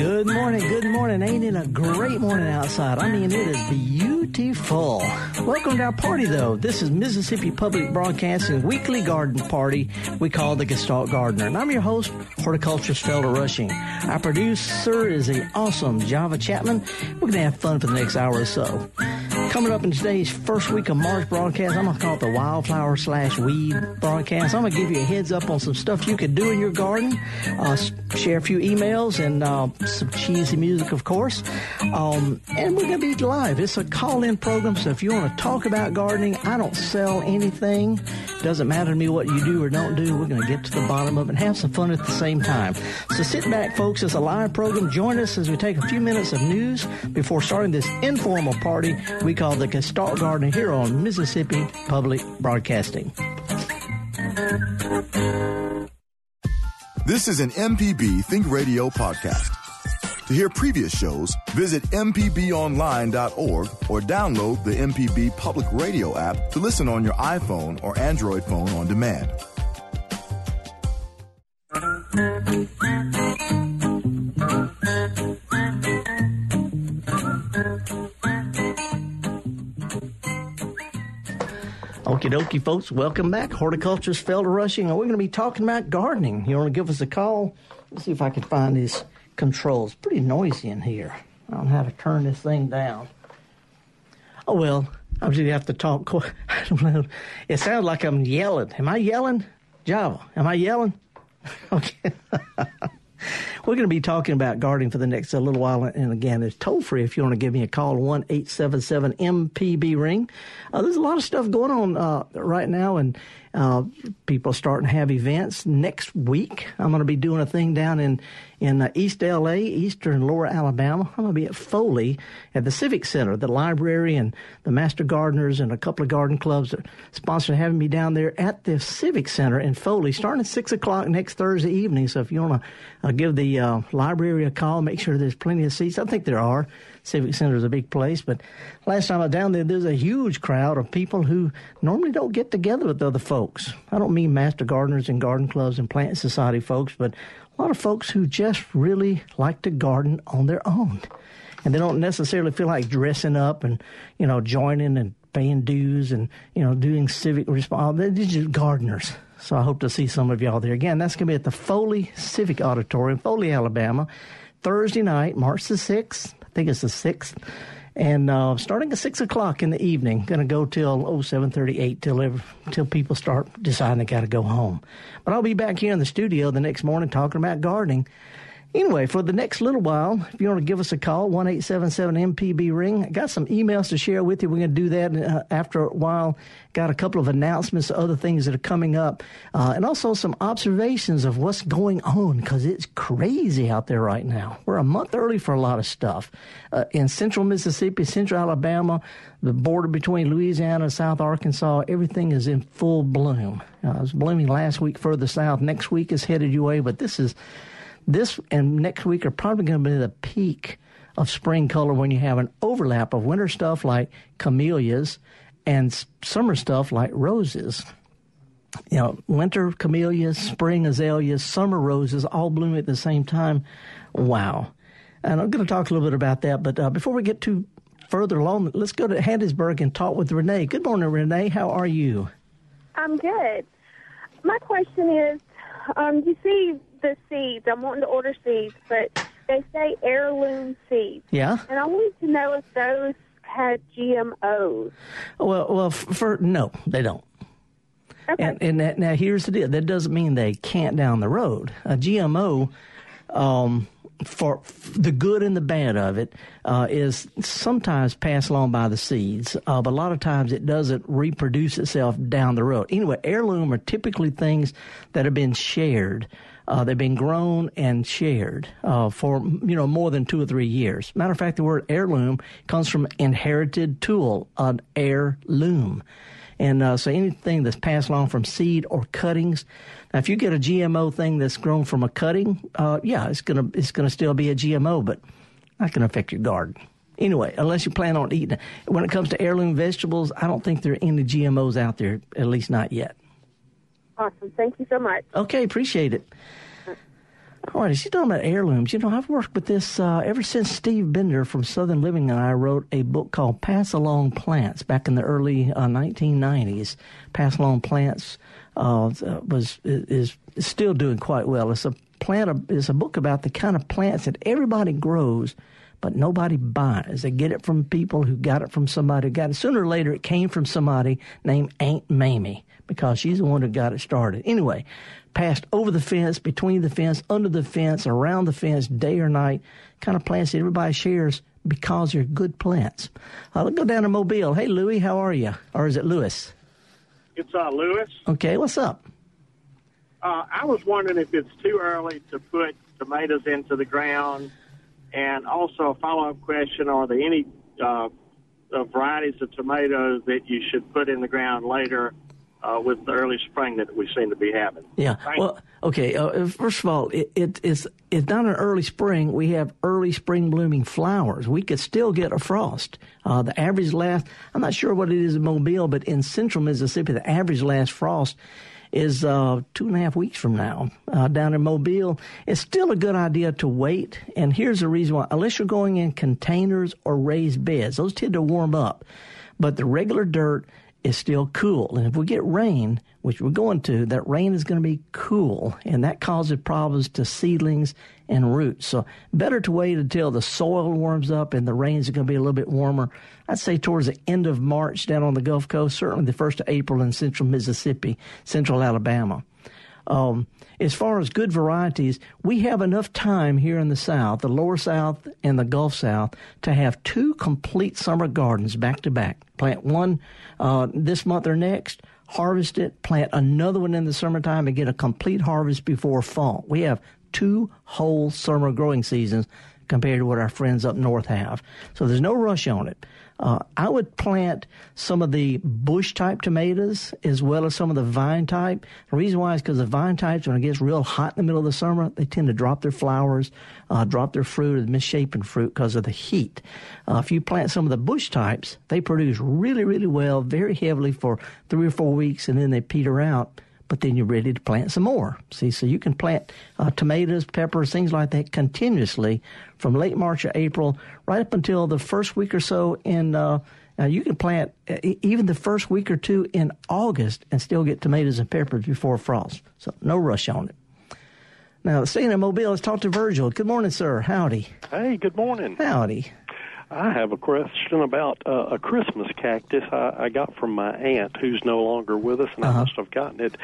Good morning, good morning. Ain't it a great morning outside? I mean, it is beautiful. Welcome to our party, though. This is Mississippi Public Broadcasting weekly garden party we call the Gestalt Gardener. And I'm your host, horticulturist Felder Rushing. Our producer is the awesome Java Chapman. We're going to have fun for the next hour or so. Coming up in today's first week of March broadcast, I'm going to call it the wildflower slash weed broadcast. I'm going to give you a heads up on some stuff you could do in your garden, uh, share a few emails, and uh, some cheesy music, of course. Um, and we're going to be live. It's a call in program, so if you want to talk about gardening, I don't sell anything. Doesn't matter to me what you do or don't do. We're going to get to the bottom of it and have some fun at the same time. So sit back, folks. It's a live program. Join us as we take a few minutes of news before starting this informal party we call the Gestalt Garden here on Mississippi Public Broadcasting. This is an MPB Think Radio podcast. To hear previous shows, visit MPBOnline.org or download the MPB Public Radio app to listen on your iPhone or Android phone on demand. Okie dokie, folks. Welcome back. Horticulturist Felder Rushing, and we're going to be talking about gardening. You want to give us a call? Let's see if I can find these controls. Pretty noisy in here. I don't know how to turn this thing down. Oh, well, I'm just going to have to talk. I don't know. It sounds like I'm yelling. Am I yelling? Java, am I yelling? okay. We're going to be talking about gardening for the next uh, little while. And again, it's toll free if you want to give me a call, 1 877 MPB Ring. Uh, there's a lot of stuff going on uh, right now, and uh, people starting to have events. Next week, I'm going to be doing a thing down in in uh, East LA, Eastern Lower Alabama. I'm going to be at Foley at the Civic Center. The library and the Master Gardeners and a couple of garden clubs are sponsoring having me down there at the Civic Center in Foley starting at 6 o'clock next Thursday evening. So if you want to uh, give the uh, library a call, make sure there's plenty of seats. I think there are. Civic Center is a big place, but last time I was down there, there's a huge crowd of people who normally don't get together with other folks. I don't mean master gardeners and garden clubs and plant society folks, but a lot of folks who just really like to garden on their own. And they don't necessarily feel like dressing up and, you know, joining and paying dues and, you know, doing civic response. They're just gardeners. So I hope to see some of y'all there. Again, that's going to be at the Foley Civic Auditorium, Foley, Alabama, Thursday night, March the 6th. I think it's the 6th and uh, starting at six o'clock in the evening, going to go till oh seven thirty eight till every, till people start deciding they got to go home. But I'll be back here in the studio the next morning talking about gardening. Anyway, for the next little while, if you want to give us a call, one eight seven seven MPB ring. I got some emails to share with you. We're going to do that uh, after a while. Got a couple of announcements, other things that are coming up, uh, and also some observations of what's going on because it's crazy out there right now. We're a month early for a lot of stuff. Uh, in central Mississippi, central Alabama, the border between Louisiana and South Arkansas, everything is in full bloom. Uh, it was blooming last week further south. Next week is headed your way, but this is this and next week are probably going to be the peak of spring color when you have an overlap of winter stuff like camellias and summer stuff like roses. You know, winter camellias, spring azaleas, summer roses all bloom at the same time. Wow. And I'm going to talk a little bit about that. But uh, before we get too further along, let's go to Hattiesburg and talk with Renee. Good morning, Renee. How are you? I'm good. My question is um, you see the seeds. I'm wanting to order seeds, but they say heirloom seeds. Yeah. And I wanted to know if those had GMOs. Well, well, for no, they don't. Okay. And, and that, now here's the deal. That doesn't mean they can't down the road. A GMO, um, for the good and the bad of it, uh, is sometimes passed along by the seeds, uh, but a lot of times it doesn't reproduce itself down the road. Anyway, heirloom are typically things that have been shared. Uh, they've been grown and shared uh, for you know more than two or three years. Matter of fact, the word heirloom comes from inherited tool, an heirloom, and uh, so anything that's passed along from seed or cuttings. Now, if you get a GMO thing that's grown from a cutting, uh, yeah, it's gonna it's gonna still be a GMO, but not gonna affect your garden. Anyway, unless you plan on eating it. When it comes to heirloom vegetables, I don't think there are any GMOs out there, at least not yet. Awesome. Thank you so much. Okay, appreciate it. All right, she's talking about heirlooms. You know, I've worked with this uh, ever since Steve Bender from Southern Living and I wrote a book called Pass Along Plants back in the early uh, 1990s. Pass Along Plants uh, was is, is still doing quite well. It's a plant. It's a book about the kind of plants that everybody grows but nobody buys. They get it from people who got it from somebody who got it. Sooner or later, it came from somebody named Aunt Mamie because she's the one who got it started. Anyway, passed over the fence, between the fence, under the fence, around the fence, day or night, kind of plants that everybody shares because they're good plants. Uh, let's go down to Mobile. Hey, Louie, how are you? Or is it Lewis? It's uh, Lewis. Okay, what's up? Uh, I was wondering if it's too early to put tomatoes into the ground and also a follow-up question, are there any uh, varieties of tomatoes that you should put in the ground later uh, with the early spring that we seem to be having? Yeah. Well, okay. Uh, first of all, it, it, it's it's not an early spring. We have early spring blooming flowers. We could still get a frost. Uh, the average last, I'm not sure what it is in Mobile, but in central Mississippi, the average last frost is uh, two and a half weeks from now uh, down in Mobile. It's still a good idea to wait. And here's the reason why. Unless you're going in containers or raised beds, those tend to warm up. But the regular dirt is still cool. And if we get rain, which we're going to, that rain is going to be cool, and that causes problems to seedlings and roots. So better to wait until the soil warms up and the rains are going to be a little bit warmer. I'd say towards the end of March down on the Gulf Coast, certainly the first of April in central Mississippi, central Alabama. Um, as far as good varieties, we have enough time here in the South, the lower South and the Gulf South, to have two complete summer gardens back to back. Plant one uh, this month or next, harvest it, plant another one in the summertime, and get a complete harvest before fall. We have two whole summer growing seasons compared to what our friends up north have. So there's no rush on it. Uh, I would plant some of the bush type tomatoes as well as some of the vine type. The reason why is because the vine types, when it gets real hot in the middle of the summer, they tend to drop their flowers, uh, drop their fruit, or misshapen fruit because of the heat. Uh, if you plant some of the bush types, they produce really, really well, very heavily for three or four weeks, and then they peter out but then you're ready to plant some more. See, so you can plant uh, tomatoes, peppers, things like that continuously from late March or April right up until the first week or so in. Uh, now you can plant uh, even the first week or two in August and still get tomatoes and peppers before frost. So no rush on it. Now, staying in Mobile, let's talk to Virgil. Good morning, sir. Howdy. Hey, good morning. Howdy. I have a question about uh, a Christmas cactus I, I got from my aunt, who's no longer with us, and uh-huh. I must have gotten it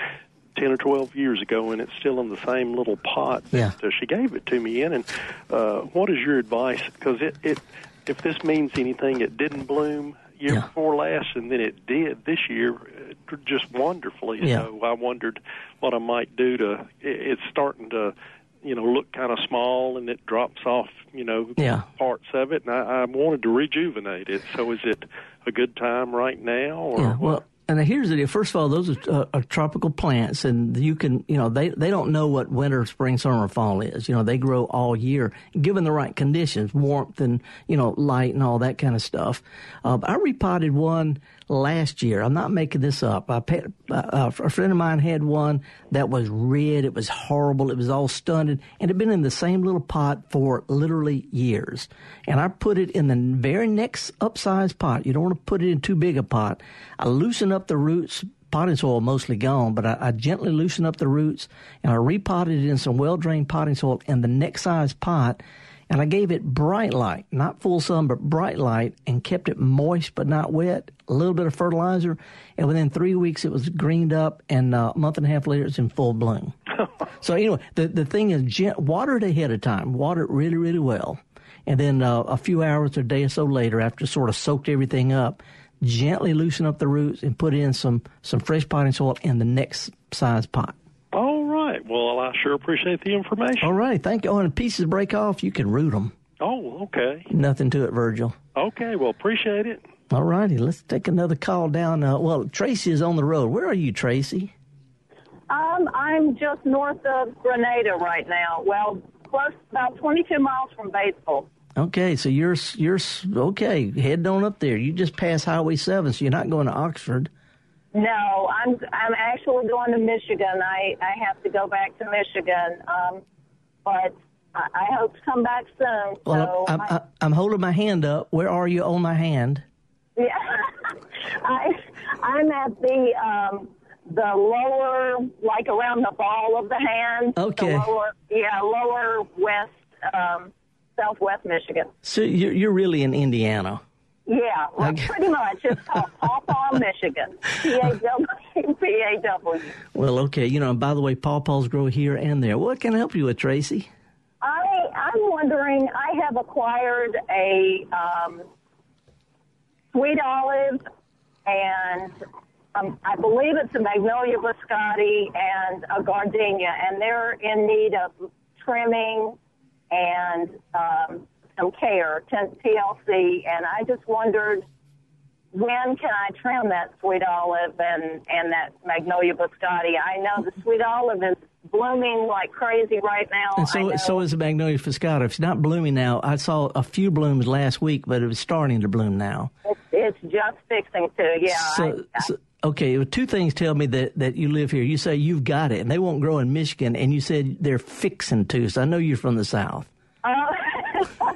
ten or twelve years ago, and it's still in the same little pot yeah. that uh, she gave it to me in. And uh, what is your advice? Because it, it, if this means anything, it didn't bloom year yeah. before last, and then it did this year uh, just wonderfully. Yeah. So I wondered what I might do to. It, it's starting to you know look kind of small and it drops off you know yeah. parts of it and I, I wanted to rejuvenate it so is it a good time right now or yeah, well and here's the deal. First of all, those are, uh, are, tropical plants, and you can, you know, they, they don't know what winter, spring, summer, fall is. You know, they grow all year, given the right conditions, warmth and, you know, light and all that kind of stuff. Uh, I repotted one last year. I'm not making this up. I uh, uh, a friend of mine had one that was red. It was horrible. It was all stunted, and it had been in the same little pot for literally years. And I put it in the very next upsized pot. You don't want to put it in too big a pot. I loosen up the roots. Potting soil mostly gone, but I, I gently loosen up the roots and I repotted it in some well drained potting soil in the next size pot and I gave it bright light, not full sun, but bright light, and kept it moist but not wet. A little bit of fertilizer, and within three weeks it was greened up, and uh, a month and a half later it's in full bloom. so anyway, the the thing is, gent- water it ahead of time. Water it really, really well, and then uh, a few hours or a day or so later, after sort of soaked everything up, gently loosen up the roots and put in some some fresh potting soil in the next size pot. All right. Well, I sure appreciate the information. All right. Thank you. Oh, and pieces break off, you can root them. Oh, okay. Nothing to it, Virgil. Okay. Well, appreciate it. All righty. Let's take another call down. Uh, well, Tracy is on the road. Where are you, Tracy? Um, I'm just north of Grenada right now. Well, close about 22 miles from Batesville. Okay, so you're you're okay. Head on up there. You just passed Highway Seven, so you're not going to Oxford. No, I'm I'm actually going to Michigan. I I have to go back to Michigan. Um, but I, I hope to come back soon. Well, so I'm, I- I'm, I'm holding my hand up. Where are you on my hand? Yeah, I I'm at the um the lower, like around the ball of the hand. Okay. The lower, yeah, lower west, um, southwest Michigan. So you're, you're really in Indiana. Yeah, well, Okay. pretty much. It's called Paw Paw, Michigan. P A W P A W. Well, okay. You know, and by the way, pawpaws grow here and there. What can I help you with, Tracy? I I'm wondering. I have acquired a um, sweet olive, and um, I believe it's a magnolia fuscata and a gardenia, and they're in need of trimming and um, some care, TLC. And I just wondered when can I trim that sweet olive and and that magnolia fuscata? I know the sweet olive is blooming like crazy right now. And so, so is the magnolia fuscata. If it's not blooming now, I saw a few blooms last week, but it was starting to bloom now. It's, it's just fixing to, yeah. So, I, so okay, two things tell me that, that you live here. You say you've got it, and they won't grow in Michigan, and you said they're fixing to. So I know you're from the South. uh,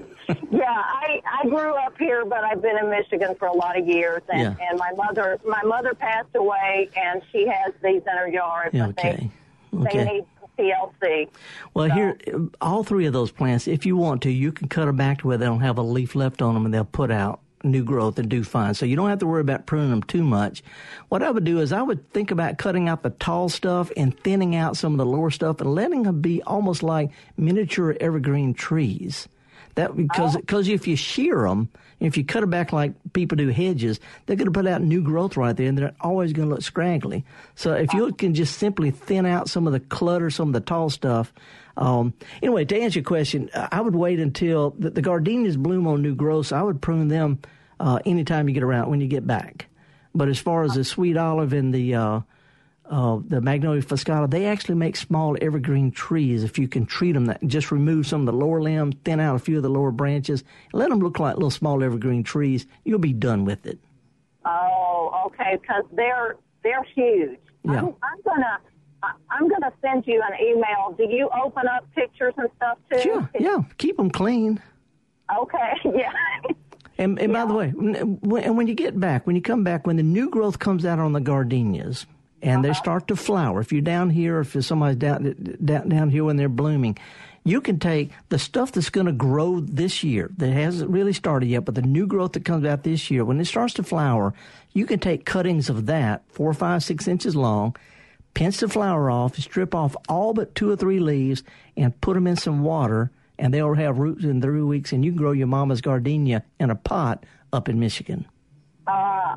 yeah, I, I grew up here, but I've been in Michigan for a lot of years, and, Yeah. and my mother my mother passed away, and she has these in her yard. Yeah, but they- okay. They, Okay. need TLC. Well, here, all three of those plants, if you want to, you can cut them back to where they don't have a leaf left on them, and they'll put out new growth and do fine. So you don't have to worry about pruning them too much. What I would do is I would think about cutting out the tall stuff and thinning out some of the lower stuff and letting them be almost like miniature evergreen trees. That because because if you shear them, if you cut them back like people do hedges, they're going to put out new growth right there, and they're always going to look scraggly. So if you can just simply thin out some of the clutter, some of the tall stuff. Um, anyway, to answer your question, I would wait until the, the gardenias bloom on new growth. So I would prune them uh, anytime you get around when you get back. But as far as the sweet olive and the uh, uh, the Magnolia fuscata, they actually make small evergreen trees if you can treat them. That just remove some of the lower limbs, thin out a few of the lower branches, let them look like little small evergreen trees. You'll be done with it. Oh, okay, because they're they're huge. Yeah. I'm, I'm gonna I'm gonna send you an email. Do you open up pictures and stuff too? Sure, yeah, keep them clean. Okay, yeah. And, and by the way, when, and when you get back, when you come back, when the new growth comes out on the gardenias and they uh-huh. start to flower, if you're down here, if somebody's down, down, down here when they're blooming, you can take the stuff that's going to grow this year that hasn't really started yet, but the new growth that comes out this year, when it starts to flower, you can take cuttings of that, four, five, six inches long, pinch the flower off, strip off all but two or three leaves, and put them in some water, and they'll have roots in three weeks, and you can grow your mama's gardenia in a pot up in Michigan.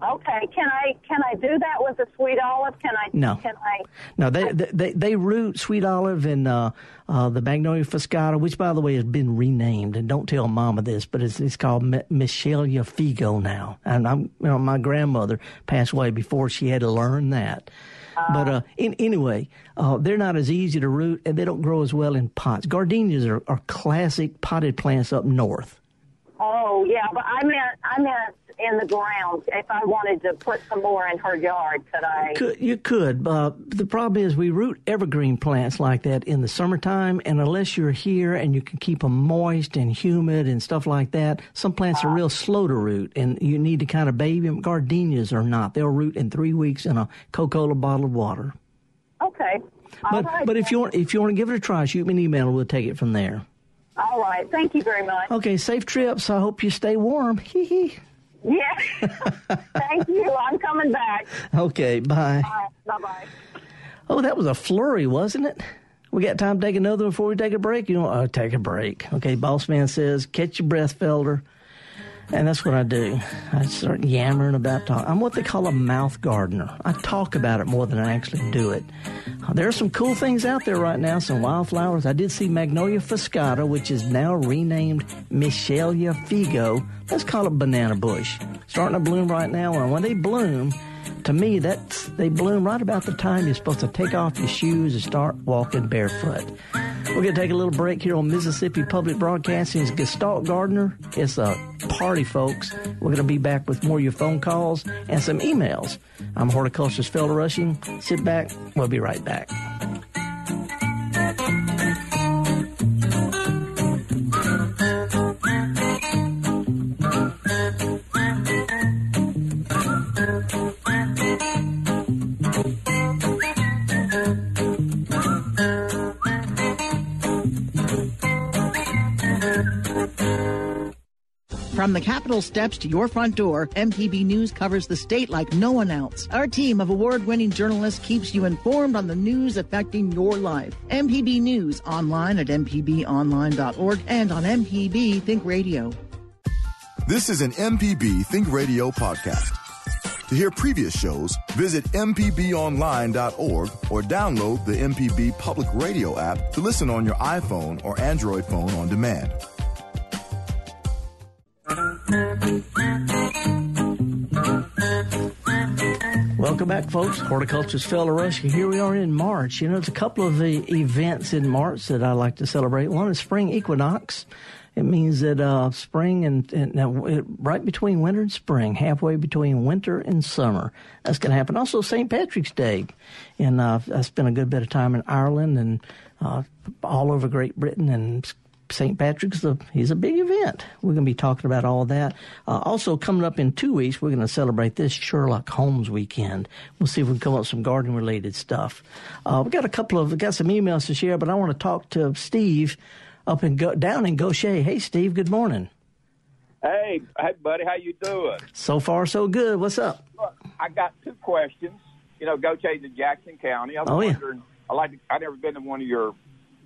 Uh, okay. Can I can I do that with a sweet olive? Can I? No. Can I? No, they they they, they root sweet olive and uh, uh, the magnolia fuscata, which by the way has been renamed. And don't tell Mama this, but it's it's called Mi- Michelia figo now. And I'm you know my grandmother passed away before she had to learn that. but uh, in, anyway, uh, they're not as easy to root, and they don't grow as well in pots. Gardenias are, are classic potted plants up north. Oh yeah, but I meant I meant in the ground. If I wanted to put some more in her yard, could I? Could, you could. Uh, the problem is we root evergreen plants like that in the summertime, and unless you're here and you can keep them moist and humid and stuff like that, some plants are real slow to root, and you need to kind of baby them. Gardenias are not; they'll root in three weeks in a Coca-Cola bottle of water. Okay. But right. but if you want if you want to give it a try, shoot me an email, and we'll take it from there. All right. Thank you very much. Okay, safe trips. I hope you stay warm. Hee hee. Yeah. Thank you. I'm coming back. Okay, bye. Bye bye. Oh, that was a flurry, wasn't it? We got time to take another before we take a break. You know, oh, take a break. Okay, boss man says, catch your breath, Felder. And that's what I do. I start yammering about talk. I'm what they call a mouth gardener. I talk about it more than I actually do it. There are some cool things out there right now, some wildflowers. I did see Magnolia fuscata, which is now renamed Michelia figo. Let's call it banana bush. Starting to bloom right now, and when they bloom, to me, that's they bloom right about the time you're supposed to take off your shoes and start walking barefoot. We're going to take a little break here on Mississippi Public Broadcasting's Gestalt Gardener. It's a party, folks. We're going to be back with more of your phone calls and some emails. I'm horticulturist Felder Rushing. Sit back. We'll be right back. From the Capitol steps to your front door, MPB News covers the state like no one else. Our team of award winning journalists keeps you informed on the news affecting your life. MPB News online at mpbonline.org and on MPB Think Radio. This is an MPB Think Radio podcast. To hear previous shows, visit MPBOnline.org or download the MPB Public Radio app to listen on your iPhone or Android phone on demand. Welcome back, folks. Horticulturist Felder Rush. Here we are in March. You know, there's a couple of the events in March that I like to celebrate. One is spring equinox. It means that uh, spring and, and right between winter and spring, halfway between winter and summer, that's going to happen. Also, St. Patrick's Day, and uh, I spent a good bit of time in Ireland and uh, all over Great Britain and St. Patrick's, a, he's a big event. We're going to be talking about all that. Uh, also, coming up in two weeks, we're going to celebrate this Sherlock Holmes weekend. We'll see if we can come up with some garden related stuff. Uh, we got a couple of, we got some emails to share, but I want to talk to Steve up in Go, down in Gautier. Hey, Steve. Good morning. Hey, hey, buddy. How you doing? So far, so good. What's up? Look, I got two questions. You know, Gautier's in Jackson County. I was Oh, yeah. wondering. I like. To, I never been to one of your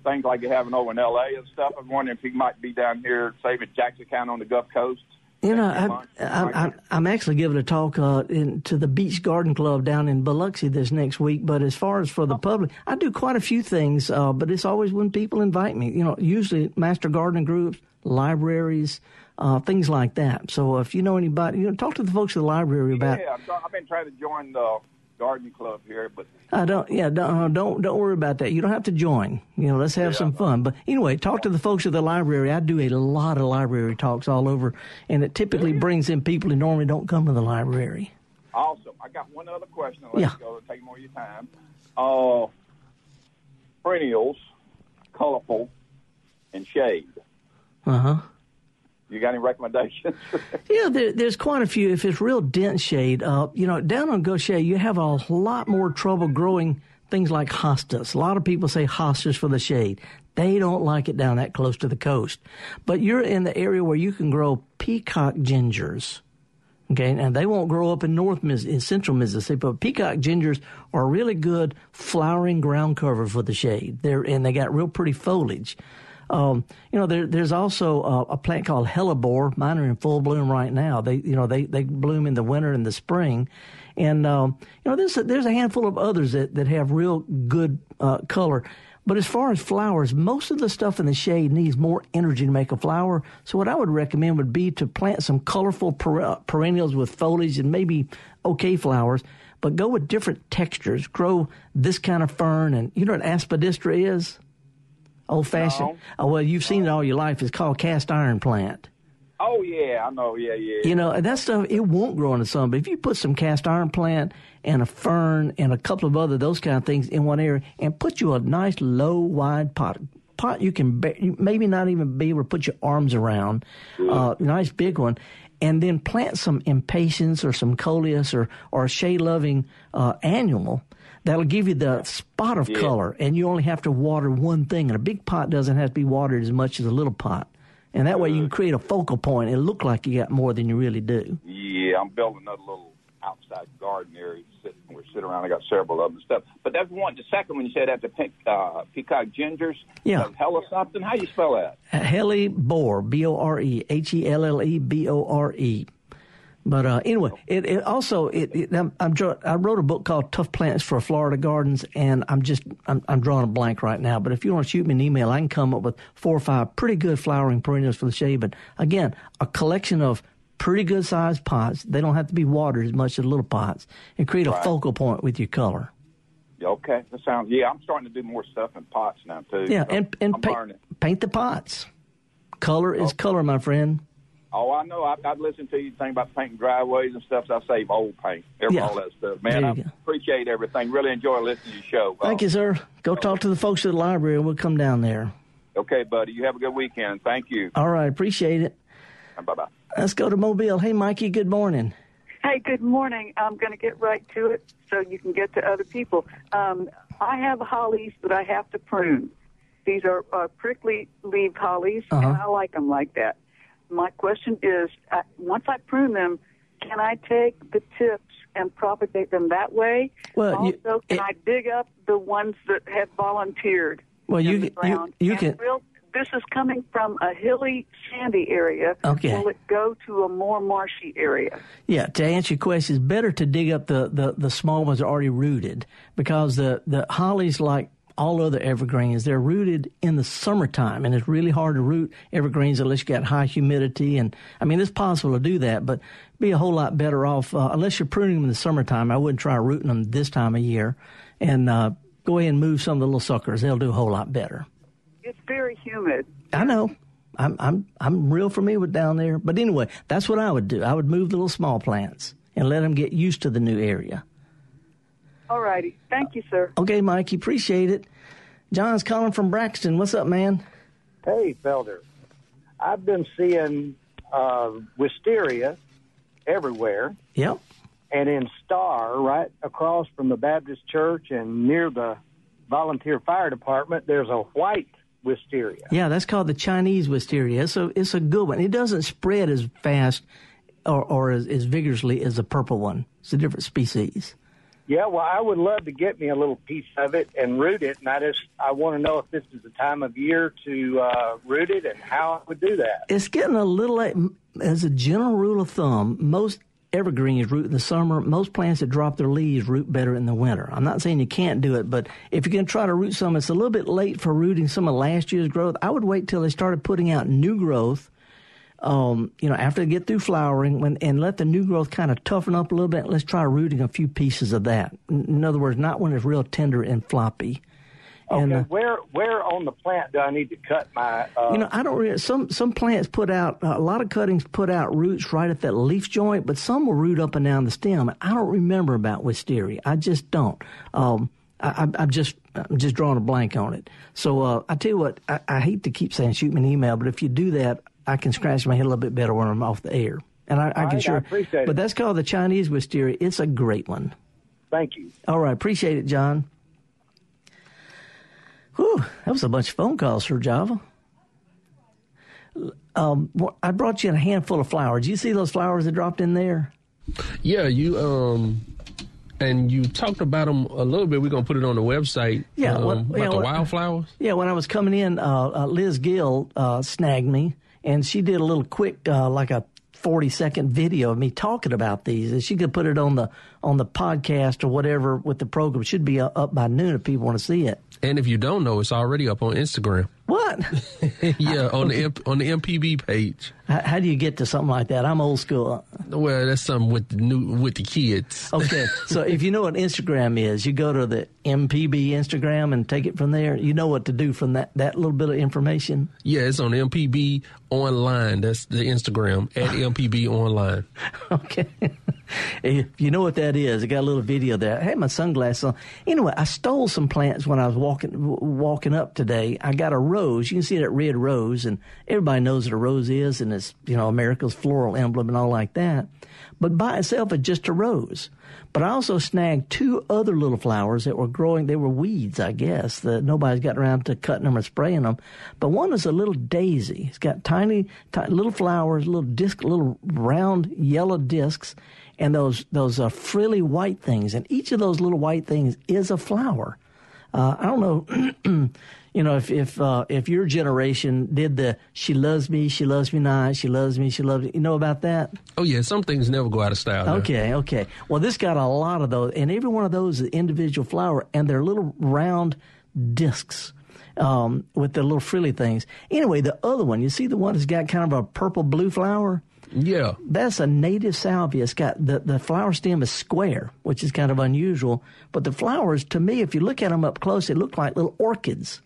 things like you have in over in L.A. and stuff. I was wondering if you might be down here, say, in Jackson County on the Gulf Coast. You know, a I, I, like I, that. I'm actually giving a talk uh, in, to the Beach Garden Club down in Biloxi this next week. But as far as for the public, I do quite a few things. Uh, but it's always when people invite me. You know, usually master gardening groups, libraries, uh, things like that. So if you know anybody, you know, talk to the folks at the library about. yeah, I've been trying to join the garden club here, but I don't. Yeah, don't uh, don't don't worry about that. You don't have to join. You know, let's have some fun. But anyway, talk to the folks at the library. I do a lot of library talks all over, and it typically brings in people who normally don't come to the library. awesome. I got one other question. I'll let Yeah. you go. Take more of your time. Uh, perennials, colorful, and shade. Uh huh. You got any recommendations? Yeah, there, there's quite a few. If it's real dense shade, uh, you know, down on Gautier, you have a lot more trouble growing things like hostas. A lot of people say hostas for the shade. They don't like it down that close to the coast. But you're in the area where you can grow peacock gingers. Okay, and they won't grow up in North in Central Mississippi, but peacock gingers are really good flowering ground cover for the shade. They're and they got real pretty foliage. Um, you know, there, there's also a, a plant called hellebore. Mine are in full bloom right now. They, you know, they, they bloom in the winter and the spring, and um, you know, there's a, there's a handful of others that, that have real good uh, color. But as far as flowers, most of the stuff in the shade needs more energy to make a flower. So what I would recommend would be to plant some colorful per- perennials with foliage and maybe okay flowers, but go with different textures. Grow this kind of fern, and you know what aspidistra is? Old fashioned. No. Oh, well, you've seen it all your life. It's called cast iron plant. oh yeah, I know. Yeah, yeah. You know, and that stuff, it won't grow in the sun. But if you put some cast iron plant and a fern and a couple of other those kind of things in one area and put you a nice low, wide pot, pot you can you maybe not even be able to put your arms around, uh, nice big one, and then plant some impatiens or some coleus or, or a shade loving uh, annual. That'll give you the spot of color, and you only have to water one thing. And a big pot doesn't have to be watered as much as a little pot. And that way you can create a focal point. It'll look like you got more than you really do. Yeah, I'm building another little outside garden area. We're sitting around. I got several of them and stuff. But that's one. The second one you said after pink, uh, peacock gingers. Yeah. Uh, hella something. How do you spell that? Helly Bore, B O R E, H E L L E B O R E. But uh, anyway, it, it also it, it I'm, I'm draw, I wrote a book called Tough Plants for Florida Gardens, and I'm just I'm, I'm drawing a blank right now. But if you want to shoot me an email, I can come up with four or five pretty good flowering perennials for the shade. But again, a collection of pretty good sized pots. They don't have to be watered as much as little pots, and create a Right. focal point with your color. Okay, that sounds. Yeah, I'm starting to do more stuff in pots now too. Yeah, So and and I'm paint, paint the pots. Color is color, my friend. Oh, I know. I, I've listened to you think about painting driveways and stuff. So I save old paint, every, Yeah. all that stuff. Man, I go. appreciate everything. Really enjoy listening to your show. Thank Uh, you, sir. Go talk to the folks at the library, and we'll come down there. Okay, buddy. You have a good weekend. Thank you. All right, appreciate it. Bye bye. Let's go to Mobile. Hey, Mikey. Good morning. Hey, good morning. I'm going to get right to it so you can get to other people. Um, I have hollies that I have to prune. These are uh, prickly leaved hollies, and Uh-huh. I like them like that. My question is, uh, once I prune them, can I take the tips and propagate them that way? Well, also, you- can it- I dig up the ones that have volunteered? Well, you you you can. will- this is coming from a hilly, sandy area. Okay. Will it go to a more marshy area? Yeah, to answer your question, it's better to dig up the, the, the small ones that are already rooted because the, the hollies, like all other evergreens, they're rooted in the summertime, and it's really hard to root evergreens unless you got high humidity. And I mean, it's possible to do that, but be a whole lot better off uh, unless you're pruning them in the summertime. I wouldn't try rooting them this time of year, and uh, go ahead and move some of the little suckers. They'll do a whole lot better. It's very humid. I know. I'm I'm I'm real familiar with down there. But anyway, that's what I would do. I would move the little small plants and let them get used to the new area. All righty. Thank you, sir. Okay, Mikey, appreciate it. John's calling from Braxton. What's up, man? Hey, Felder. I've been seeing uh, wisteria everywhere, Yep. and in Star, right across from the Baptist Church and near the volunteer fire department, there's a white wisteria. Yeah, that's called the Chinese wisteria. It's a it's a good one. It doesn't spread as fast or, or as, as vigorously as the purple one. It's a different species. Yeah, well, I would love to get me a little piece of it and root it, and I just I want to know if this is the time of year to uh, root it and how I would do that. It's getting a little late. As a general rule of thumb, most evergreens root in the summer. Most plants that drop their leaves root better in the winter. I'm not saying you can't do it, but if you're going to try to root some, it's a little bit late for rooting some of last year's growth. I would wait till they started putting out new growth. Um, you know, after they get through flowering, when, and let the new growth kind of toughen up a little bit. Let's try rooting a few pieces of that. In other words, not when it's real tender and floppy. And, Okay, uh, where where on the plant do I need to cut my? Uh, you know, I don't really. Some some plants put out a lot of cuttings put out roots right at that leaf joint, but some will root up and down the stem. I don't remember about wisteria. I just don't. Um, I, I, I'm just I'm just drawing a blank on it. So uh, I tell you what, I, I hate to keep saying shoot me an email, but if you do that, I can scratch my head a little bit better when I'm off the air. And I, I can right, I sure. appreciate it. But that's called the Chinese wisteria. It's a great one. Thank you. All right, appreciate it, John. Whew, that was a bunch of phone calls for Java. Um, I brought you a handful of flowers. Did you see those flowers that dropped in there? Yeah, you um, and you talked about them a little bit. We're gonna put it on the website. Yeah, um, what- about yeah, the wildflowers. Yeah, when I was coming in, uh, uh, Liz Gill uh, snagged me, and she did a little quick, uh, like a forty second video of me talking about these, and she could put it on the on the podcast or whatever with the program. It should be uh, up by noon if people want to see it. And if you don't know, it's already up on Instagram. What? yeah, on the on the MPB page. How, do you get to something like that? I'm old school. Well, that's something with the new with the kids. Okay, so if you know what Instagram is, you go to the MPB Instagram and take it from there. You know what to do from that, that little bit of information. Yeah, it's on MPB online. That's the Instagram at MPB online. Okay. if you know what that is, I got a little video there. I had my sunglasses on. Anyway, I stole some plants when I was walking w- walking up today. I got a rose. You can see that red rose, and everybody knows what a rose is, and it's you know America's floral emblem and all like that. But by itself, it's just a rose. But I also snagged two other little flowers that were growing. They were weeds, I guess. That nobody's got around to cutting them or spraying them. But one is a little daisy. It's got tiny, tiny little flowers, little disc, little round yellow discs, and those those uh, frilly white things. And each of those little white things is a flower. Uh, I don't know, you know, if if uh, if your generation did the "she loves me, she loves me not, she loves me, she loves me," you know about that? Oh yeah, some things never go out of style. Okay, okay. Well, this got a lot of those, and every one of those is an individual flower, and they're little round discs um, with the little frilly things. Anyway, the other one, you see the one that's got kind of a purple blue flower? Yeah. That's a native salvia. It's got the, the flower stem is square, which is kind of unusual. But the flowers, to me, if you look at them up close, they look like little orchids.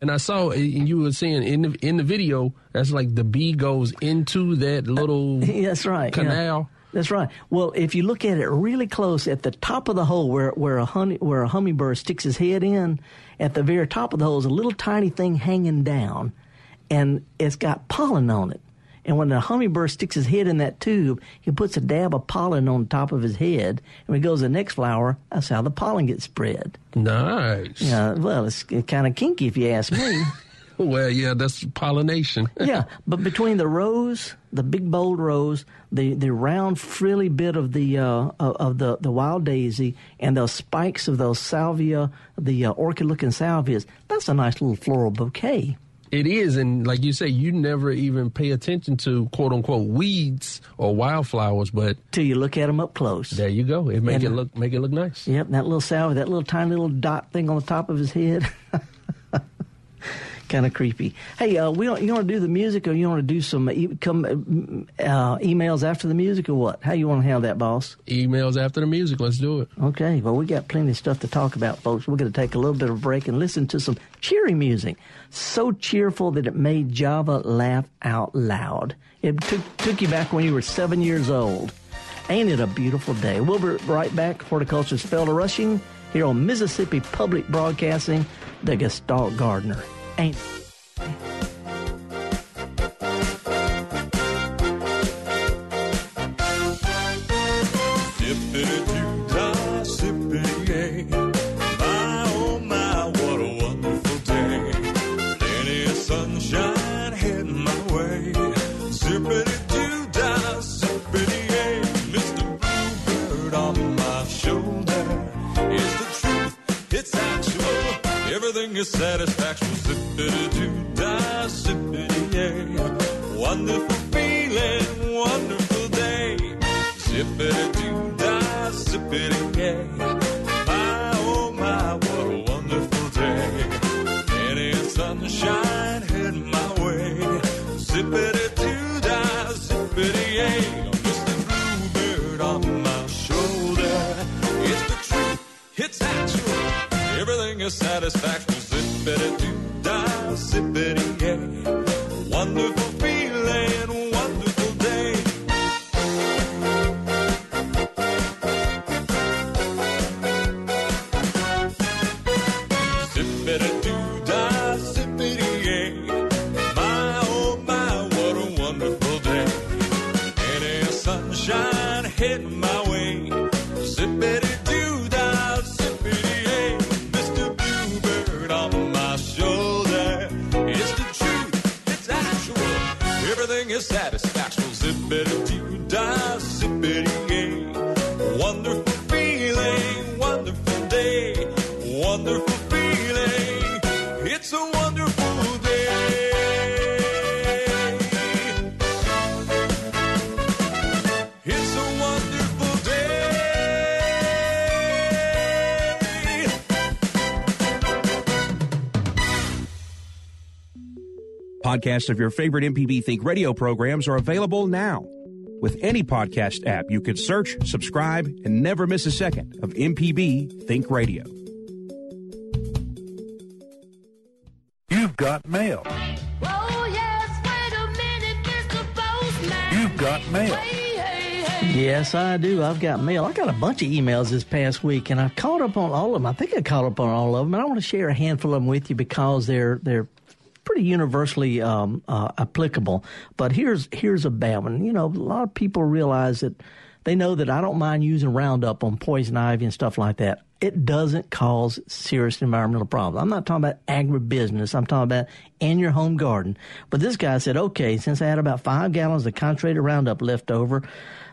And I saw, and you were saying in the in the video, that's like the bee goes into that little That's right. yeah. canal. That's right. Well, if you look at it really close, at the top of the hole where where a honey where a hummingbird sticks his head in, at the very top of the hole is a little tiny thing hanging down, and it's got pollen on it. And when the hummingbird sticks his head in that tube, he puts a dab of pollen on top of his head, and when he goes to the next flower, that's how the pollen gets spread. Nice. Yeah, well, it's kind of kinky if you ask me. well, yeah, that's pollination. yeah, but between the rose, the big bold rose, the, the round frilly bit of the uh, of the, the wild daisy, and the spikes of those salvia, the uh, orchid-looking salvias, that's a nice little floral bouquet. It is, and like you say, you never even pay attention to quote unquote weeds or wildflowers, but till you look at them up close. There you go. It make and, it look make it look nice. Yep, that little salvia, that little tiny little dot thing on the top of his head. kind of creepy. Hey, uh, we you want to do the music, or you want to do some e- come uh, emails after the music, or what? How you want to handle that, boss? Emails after the music. Let's do it. Okay. Well, we got plenty of stuff to talk about, folks. We're going to take a little bit of a break and listen to some cheery music. So cheerful that it made Java laugh out loud. It took took you back when you were seven years old. Ain't it a beautiful day? We'll be right back. Horticulture's Felder Rushing here on Mississippi Public Broadcasting, the Gestalt Gardener ain't. Is satisfaction. Zippity doo dah, zippity yay. Wonderful feeling, wonderful day. Zippity doo dah, zippity yay. My oh my, what a wonderful day. Any sunshine heading my way. Zippity doo dah, zippity yay. Mr. Bluebird on my shoulder. It's the truth, it's actual. Everything is satisfaction. Wonderful feeling, wonderful day. Podcasts of your favorite MPB Think radio programs are available now. With any podcast app, you can search, subscribe, and never miss a second of MPB Think Radio. You've got mail. Oh, yes, wait a minute, Mr. Postman. You've got mail. Yes, I do. I've got mail. I got a bunch of emails this past week, and I caught up on all of them. I think I caught up on all of them, and I want to share a handful of them with you because they're they're pretty universally um, uh, applicable. But here's here's a bad one. You know, a lot of people realize that they know that I don't mind using Roundup on poison ivy and stuff like that. It doesn't cause serious environmental problems. I'm not talking about agribusiness. I'm talking about in your home garden. But this guy said, okay, since I had about five gallons of concentrated Roundup left over,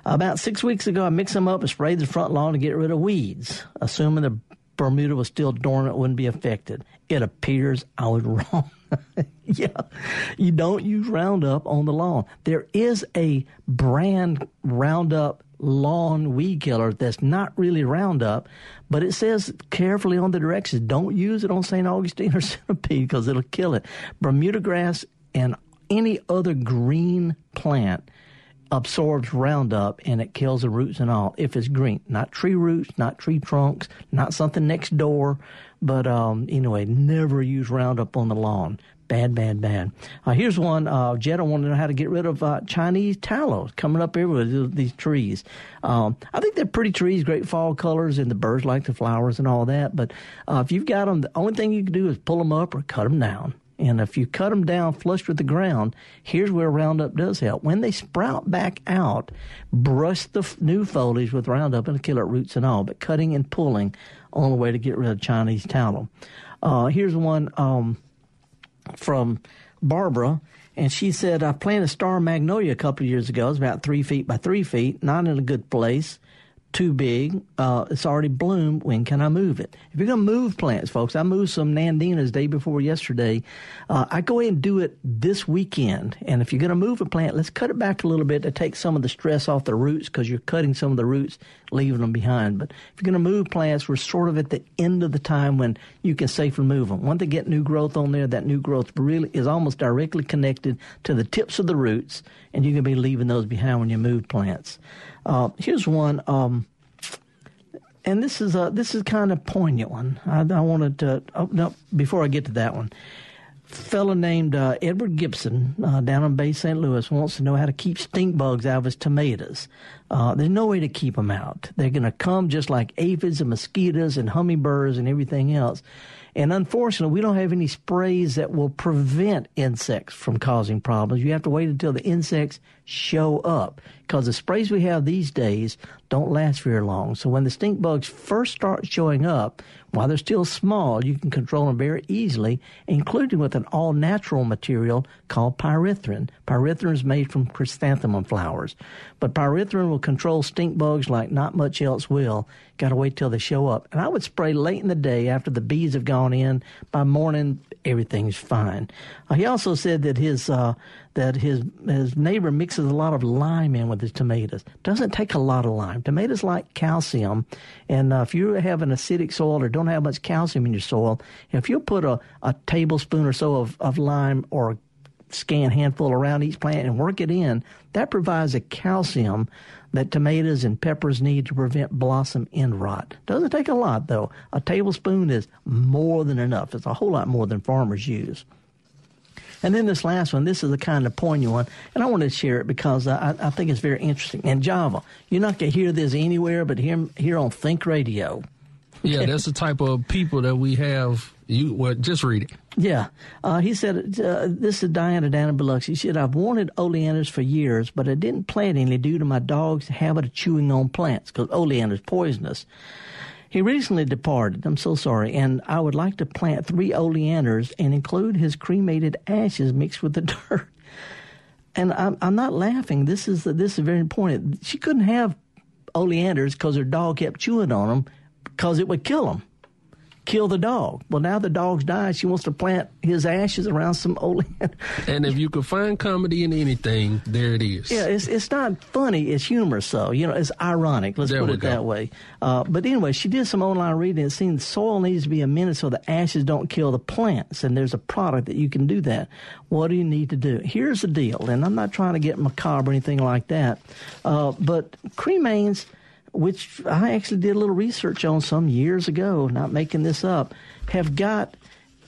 about six weeks ago, I mixed them up and sprayed the front lawn to get rid of weeds, assuming the Bermuda was still dormant, wouldn't be affected. It appears I was wrong. yeah, you don't use Roundup on the lawn. There is a brand Roundup lawn weed killer that's not really Roundup, but it says carefully on the directions don't use it on St. Augustine or centipede because it'll kill it. Bermuda grass and any other green plant absorbs Roundup and it kills the roots and all if it's green. Not tree roots, not tree trunks, not something next door. But um, anyway, never use Roundup on the lawn. Bad, bad, bad. Uh, here's one. Uh, Jetta wanted to know how to get rid of uh, Chinese tallow coming up everywhere, these- these trees. Um, I think they're pretty trees, great fall colors, and the birds like the flowers and all that. But uh, if you've got them, the only thing you can do is pull them up or cut them down. And if you cut them down flush with the ground, here's where Roundup does help. When they sprout back out, brush the f- new foliage with Roundup and kill it roots and all. But cutting and pulling, only way to get rid of Chinese tallow. Uh, here's one. Um, from Barbara, and she said, I planted star magnolia a couple years ago. It's about three feet by three feet, not in a good place, too big. Uh, it's already bloomed. When can I move it? If you're going to move plants, folks, I moved some Nandinas day before yesterday. Uh, I go ahead and do it this weekend. And if you're going to move a plant, let's cut it back a little bit to take some of the stress off the roots because you're cutting some of the roots, leaving them behind. But if you're going to move plants, we're sort of at the end of the time when you can safely move them. Once they get new growth on there, that new growth really is almost directly connected to the tips of the roots, and you can be leaving those behind when you move plants. Uh, here's one. Um, and this is a this is kind of poignant one. I, I wanted to oh, no before I get to that one. Fellow named uh, Edward Gibson uh, down in Bay St. Louis wants to know how to keep stink bugs out of his tomatoes. Uh, there's no way to keep them out. They're going to come just like aphids and mosquitoes and hummingbirds and everything else. And unfortunately, we don't have any sprays that will prevent insects from causing problems. You have to wait until the insects show up because the sprays we have these days don't last very long. So when the stink bugs first start showing up, while they're still small, you can control them very easily, including with an all natural material called pyrethrin. Pyrethrin is made from chrysanthemum flowers. But pyrethrin will control stink bugs like not much else will. Got to wait till they show up. And I would spray late in the day after the bees have gone in. By morning, everything's fine. Uh, he also said that his uh, that his his neighbor mixes a lot of lime in with his tomatoes. Doesn't take a lot of lime. Tomatoes like calcium, and uh, if you have an acidic soil or don't have much calcium in your soil, if you put a, a tablespoon or so of, of lime or a scant handful around each plant and work it in, that provides a calcium that tomatoes and peppers need to prevent blossom end rot. Doesn't take a lot though. A tablespoon is more than enough. It's a whole lot more than farmers use. And then this last one, this is a kind of poignant one, and I wanted to share it because I, I think it's very interesting. And Java, you're not going to hear this anywhere but here, here on Think Radio. Yeah, that's the type of people that we have. You well, just read it. Yeah. Uh, he said, uh, this is Diana in Biloxi. He said, I've wanted oleanders for years, but I didn't plant any due to my dog's habit of chewing on plants because oleander's poisonous. He recently departed. I'm so sorry. And I would like to plant three oleanders and include his cremated ashes mixed with the dirt. And I'm, I'm not laughing. This is this is very important. She couldn't have oleanders because her dog kept chewing on them because it would kill them, kill the dog. Well, now the dog's died. She wants to plant his ashes around some oleander. And if you could find comedy in anything, there it is. Yeah, it's it's not funny. It's humorous, though. You know, it's ironic. Let's There put it go. that way. Uh, but anyway, she did some online reading. It seems soil needs to be amended so the ashes don't kill the plants. And there's a product that you can do that. What do you need to do? Here's the deal. And I'm not trying to get macabre or anything like that. Uh, but cremains, which I actually did a little research on some years ago, not making this up, have got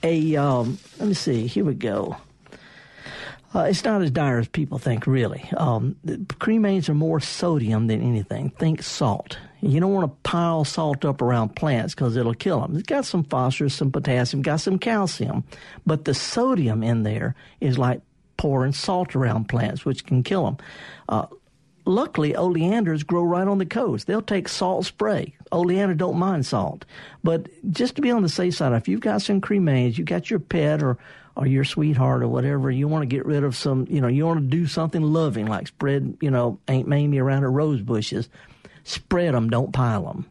a. Um, let me see. Here we go. Uh, it's not as dire as people think, really. Um, are more sodium than anything. Think salt. You don't want to pile salt up around plants because it'll kill them. It's got some phosphorus, some potassium, got some calcium, but the sodium in there is like pouring salt around plants, which can kill them. Uh, luckily, oleanders grow right on the coast. They'll take salt spray. Oleander don't mind salt. But just to be on the safe side, if you've got some cremains, you got your pet or or your sweetheart or whatever, you want to get rid of some, you know, you want to do something loving like spread, you know, Aunt Mamie around her rose bushes. Spread them, don't pile them.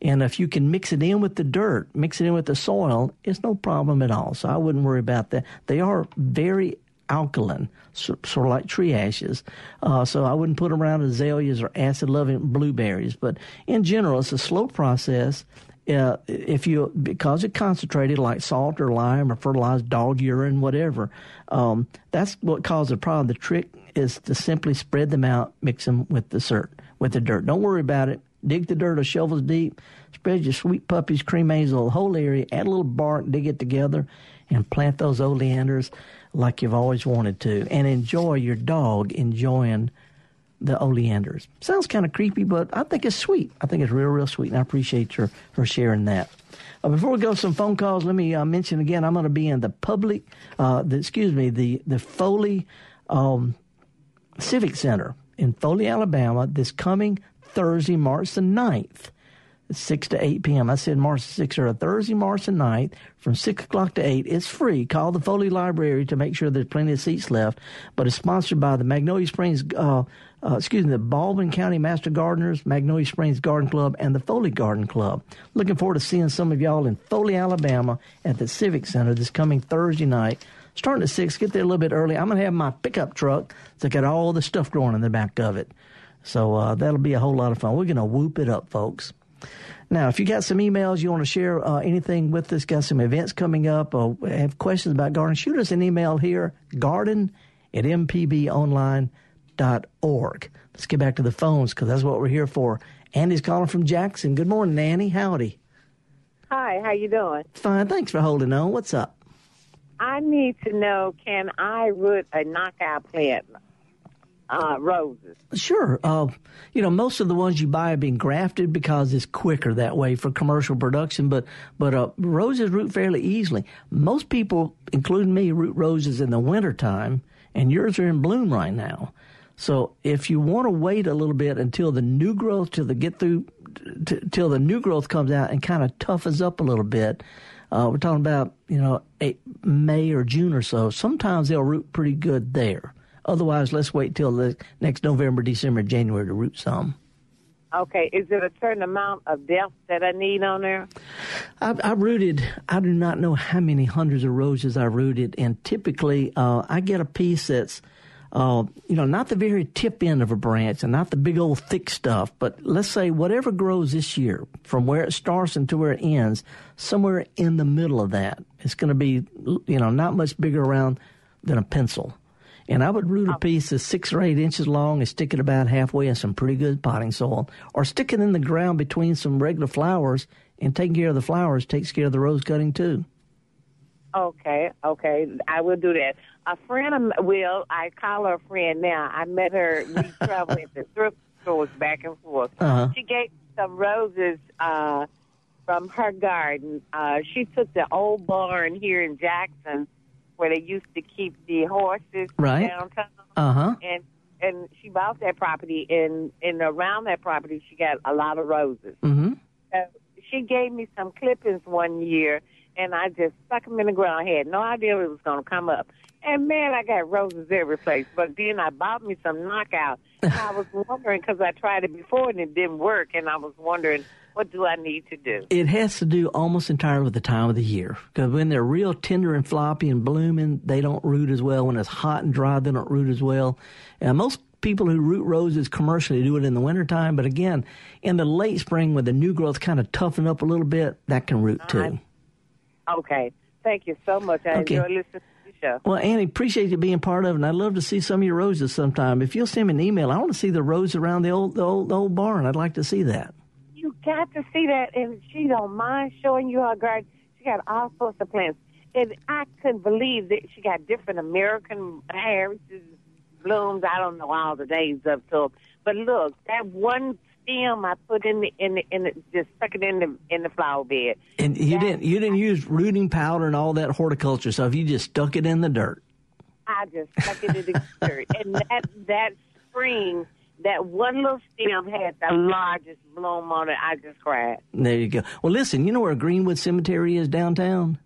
And if you can mix it in with the dirt, mix it in with the soil, it's no problem at all. So I wouldn't worry about that. They are very alkaline, sort of like tree ashes. Uh, so I wouldn't put them around azaleas or acid loving blueberries. But in general, it's a slow process. Uh, if you because it concentrated like salt or lime or fertilized dog urine, whatever, um, that's what caused the problem. The trick is to simply spread them out, mix them with the dirt. With the dirt, don't worry about it. Dig the dirt a shovels deep. Spread your sweet puppies, cremains, the whole area. Add a little bark, dig it together, and plant those oleanders like you've always wanted to. And enjoy your dog enjoying the oleanders. Sounds kind of creepy, but I think it's sweet. I think it's real, real sweet, and I appreciate her for sharing that. Uh, before we go some phone calls, let me uh, mention again I'm going to be in the public, uh, the, excuse me, the the Foley um, Civic Center in Foley, Alabama, this coming Thursday, March the 9th. It's 6 to 8 p.m. I said March 6th or a Thursday, March the 9th from 6 o'clock to 8. It's free. Call the Foley Library to make sure there's plenty of seats left. But it's sponsored by the Magnolia Springs, uh, uh, excuse me, the Baldwin County Master Gardeners, Magnolia Springs Garden Club, and the Foley Garden Club. Looking forward to seeing some of y'all in Foley, Alabama at the Civic Center this coming Thursday night. Starting at 6, get there a little bit early. I'm going to have my pickup truck that's got all the stuff growing in the back of it. So uh, that'll be a whole lot of fun. We're going to whoop it up, folks. Now, if you got some emails you want to share uh, anything with us, got some events coming up, or have questions about garden, shoot us an email here, garden at mpbonline.org. Let's get back to the phones because that's what we're here for. Andy's calling from Jackson. Good morning, Annie. Howdy. Hi, how you doing? Fine. Thanks for holding on. What's up? I need to know can I root a knockout plant uh, roses? Sure. Uh, you know, most of the ones you buy are being grafted because it's quicker that way for commercial production. But but uh, roses root fairly easily. Most people, including me, root roses in the wintertime, and yours are in bloom right now. So if you want to wait a little bit until the new growth, till the get through, t- till the new growth comes out and kind of toughens up a little bit. Uh, we're talking about you know eight, May or June or so. Sometimes they'll root pretty good there. Otherwise, let's wait till the next November, December, January to root some. Okay, is it a certain amount of depth that I need on there? I've, I rooted. I do not know how many hundreds of roses I rooted, and typically uh, I get a piece that's, uh, you know, not the very tip end of a branch and not the big old thick stuff, but let's say whatever grows this year, from where it starts and to where it ends, somewhere in the middle of that, it's going to be, you know, not much bigger around than a pencil. And I would root a piece that's six or eight inches long and stick it about halfway in some pretty good potting soil, or stick it in the ground between some regular flowers. And taking care of the flowers takes care of the rose cutting too. Okay, okay, I will do that. A friend of will I call her a friend now. I met her. We travel at the thrift stores back and forth. Uh-huh. She gave some roses uh, from her garden. Uh, she took the old barn here in Jackson where they used to keep the horses Right. downtown. Uh-huh. And and she bought that property and and around that property she got a lot of roses. Mm-hmm. Uh, she gave me some clippings one year, and I just stuck them in the ground. I had no idea it was going to come up. And man, I got roses every place. But then I bought me some knockout. I was wondering because I tried it before and it didn't work, and I was wondering what do I need to do. It has to do almost entirely with the time of the year. Because when they're real tender and floppy and blooming, they don't root as well. When it's hot and dry, they don't root as well. And most people who root roses commercially do it in the wintertime. But again, in the late spring, when the new growth kind of toughen up a little bit, that can root too. Okay, thank you so much. I Okay. enjoy listening show. Well, Annie, appreciate you being part of it, and I'd love to see some of your roses sometime. If you'll send me an email, I want to see the roses around the old, the old, the old barn. I'd like to see that. You got to see that, and she don't mind showing you her garden. She got all sorts of plants, and I couldn't believe that she got different American Harris's blooms. I don't know all the names of them, but look, that one stem I put in the in the, in the just stuck it in the in the flower bed. And you didn't you didn't use rooting powder and all that horticulture stuff. You just stuck it in the dirt. I just stuck it in the dirt, and that that spring. That one little stem had the largest bloom on it. I just cried. There you go. Well, listen, you know where Greenwood Cemetery is downtown?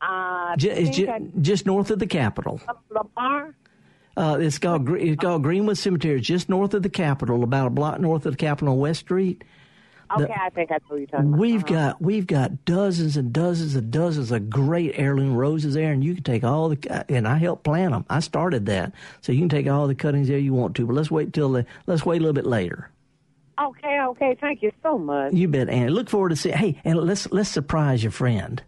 Uh, it's think ju- just north of the Capitol. Lamar. Uh, it's called it's called Greenwood Cemetery. It's just north of the Capitol, about a block north of the Capitol on West Street. Okay, I think I know what you're talking about. We've uh-huh. got we've got dozens and dozens and dozens of great heirloom roses there, and you can take all the and I helped plant them. I started that, so you can take all the cuttings there you want to. But let's wait till the let's wait a little bit later. Okay, okay. Thank you so much. You bet, Annie. Look forward to see. Hey, and let's let's surprise your friend.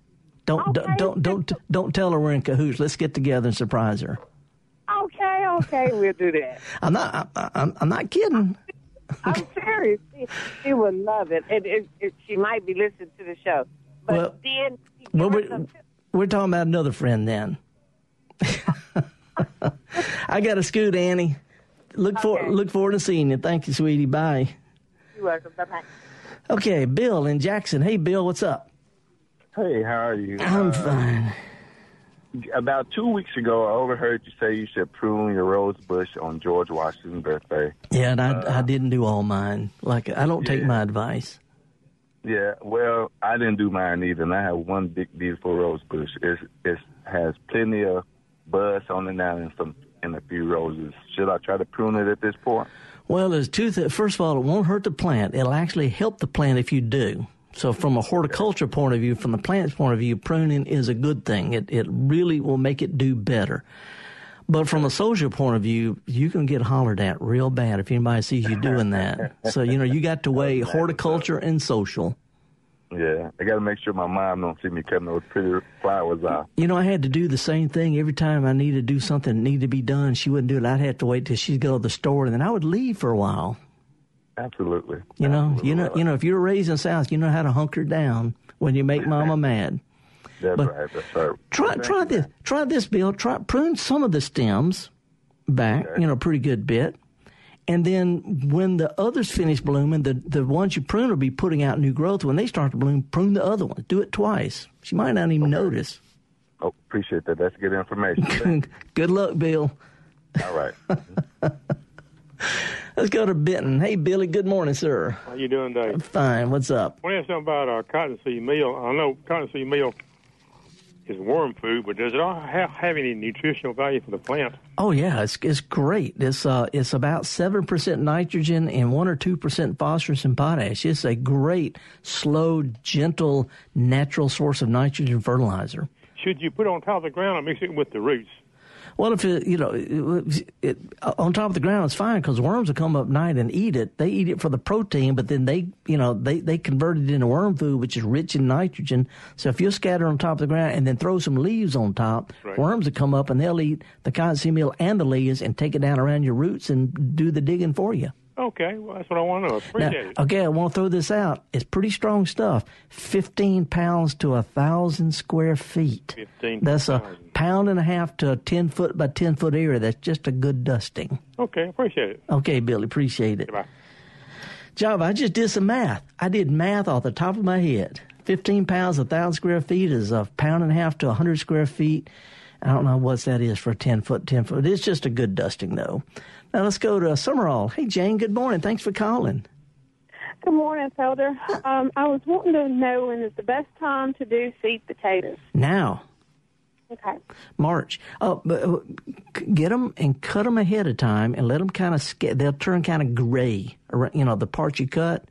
Don't don't don't don't don't tell her we're in cahoots. Let's get together and surprise her. Okay, okay, we'll do that. I'm not I, I'm I'm not kidding. I'm serious. She, she would love it. And it, it, she might be listening to the show. But Well- then, Well, we're, we're talking about another friend then. I got to scoot, Annie. Look for look forward to seeing you. Thank you, sweetie. Bye. you're welcome. Bye-bye. Okay, Bill in Jackson. Hey, Bill, what's up? Hey, how are you? I'm Uh, fine. About two weeks ago, I overheard you say you should prune your rose bush on George Washington's birthday. Yeah, and I uh, I didn't do all mine. Like I don't take yeah. my advice. Yeah, well, I didn't do mine either, and I have one big beautiful rose bush. It's it has plenty of buds on it now and some and a few roses. Should I try to prune it at this point? Well, there's two things. First of all, it won't hurt the plant. It'll actually help the plant if you do. So, from a horticulture point of view, from the plant's point of view, pruning is a good thing. It it really will make it do better. But from a social point of view, you can get hollered at real bad if anybody sees you doing that. so, you know, you got to weigh horticulture and social. Yeah, I got to make sure my mom don't see me cutting those pretty flowers off. You know, I had to do the same thing every time I needed to do something that needed to be done. She wouldn't do it. I'd have to wait till she'd go to the store, and then I would leave for a while. Absolutely. You know, you know, you know. If you're raised in the South, you know how to hunker down when you make Mama mad. That's But- right. That's right. Try try this. Try this, Bill. Try prune some of the stems back. You know, a pretty good bit. And then when the others finish blooming, the the ones you prune will be putting out new growth. When they start to bloom, prune the other ones. Do it twice. She might not even notice. Oh, appreciate that. That's good information. good luck, Bill. All right. Let's go to Benton. Hey, Billy. Good morning, sir. How you doing, Dave? Fine. What's up? I want to ask something about uh, cottonseed meal. I know cottonseed meal is worm food, but does it all have, have any nutritional value for the plant? Oh yeah, it's it's great. It's uh it's about seven percent nitrogen and one or two percent phosphorus and potash. It's a great, slow, gentle, natural source of nitrogen fertilizer. Should you put it on top of the ground or mix it with the roots? Well, if it, you know, it, it, on top of the ground, it's fine because worms will come up night and eat it. They eat it for the protein, but then they, you know, they, they convert it into worm food, which is rich in nitrogen. So if you scatter on top of the ground and then throw some leaves on top, Right. worms will come up and they'll eat the cottonseed meal and the leaves and take it down around your roots and do the digging for you. Okay, well, that's what I want to know. Appreciate Now, it. okay, I want to throw this out. It's pretty strong stuff. Fifteen pounds to a thousand square feet. 15 That's a pound and a half to a ten foot by ten foot area. That's just a good dusting. Okay, appreciate it. Okay, Billy, appreciate it. Goodbye. Java, I just did some math. I did math off the top of my head. Fifteen pounds, a thousand square feet is a pound and a half to a hundred square feet. I don't know what that is for a ten foot, ten foot. It's just a good dusting, though. Now let's go to Sumrall. Hey, Jane. Good morning. Thanks for calling. Good morning, Felder. Um, I was wanting to know when is the best time to do seed potatoes. Now, Okay. March. Oh, but uh, get them and cut them ahead of time and let them kind of they'll turn kind of gray. You know, the parts you cut.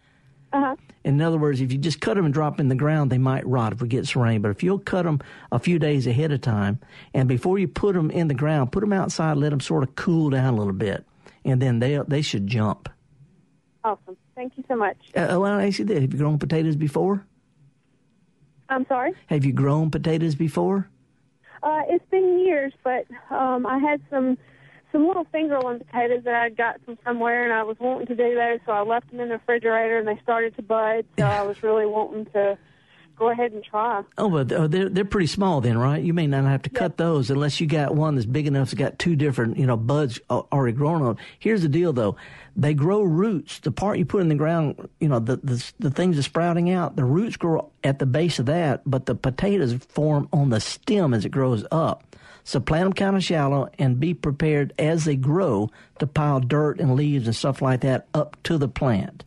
Uh huh. In other words, if you just cut them and drop 'em in the ground, they might rot if it gets rain. But if you'll cut them a few days ahead of time, and before you put them in the ground, put them outside, let them sort of cool down a little bit, and then they they should jump. Awesome. Thank you so much. Uh, well, I ask you this: Have you grown potatoes before? I'm sorry. Have you grown potatoes before? Uh, it's been years, but um, I had some some little fingerling potatoes that I got from somewhere, and I was wanting to do those, so I left them in the refrigerator, and they started to bud. So I was really wanting to go ahead and try. Oh, but uh, they're they're pretty small then, right? You may not have to cut those unless you got one that's big enough. It's got two different, you know, buds already grown on. Here's the deal, though: they grow roots. The part you put in the ground, you know, the the the things are sprouting out. The roots grow at the base of that, but the potatoes form on the stem as it grows up. So plant them kind of shallow and be prepared as they grow to pile dirt and leaves and stuff like that up to the plant.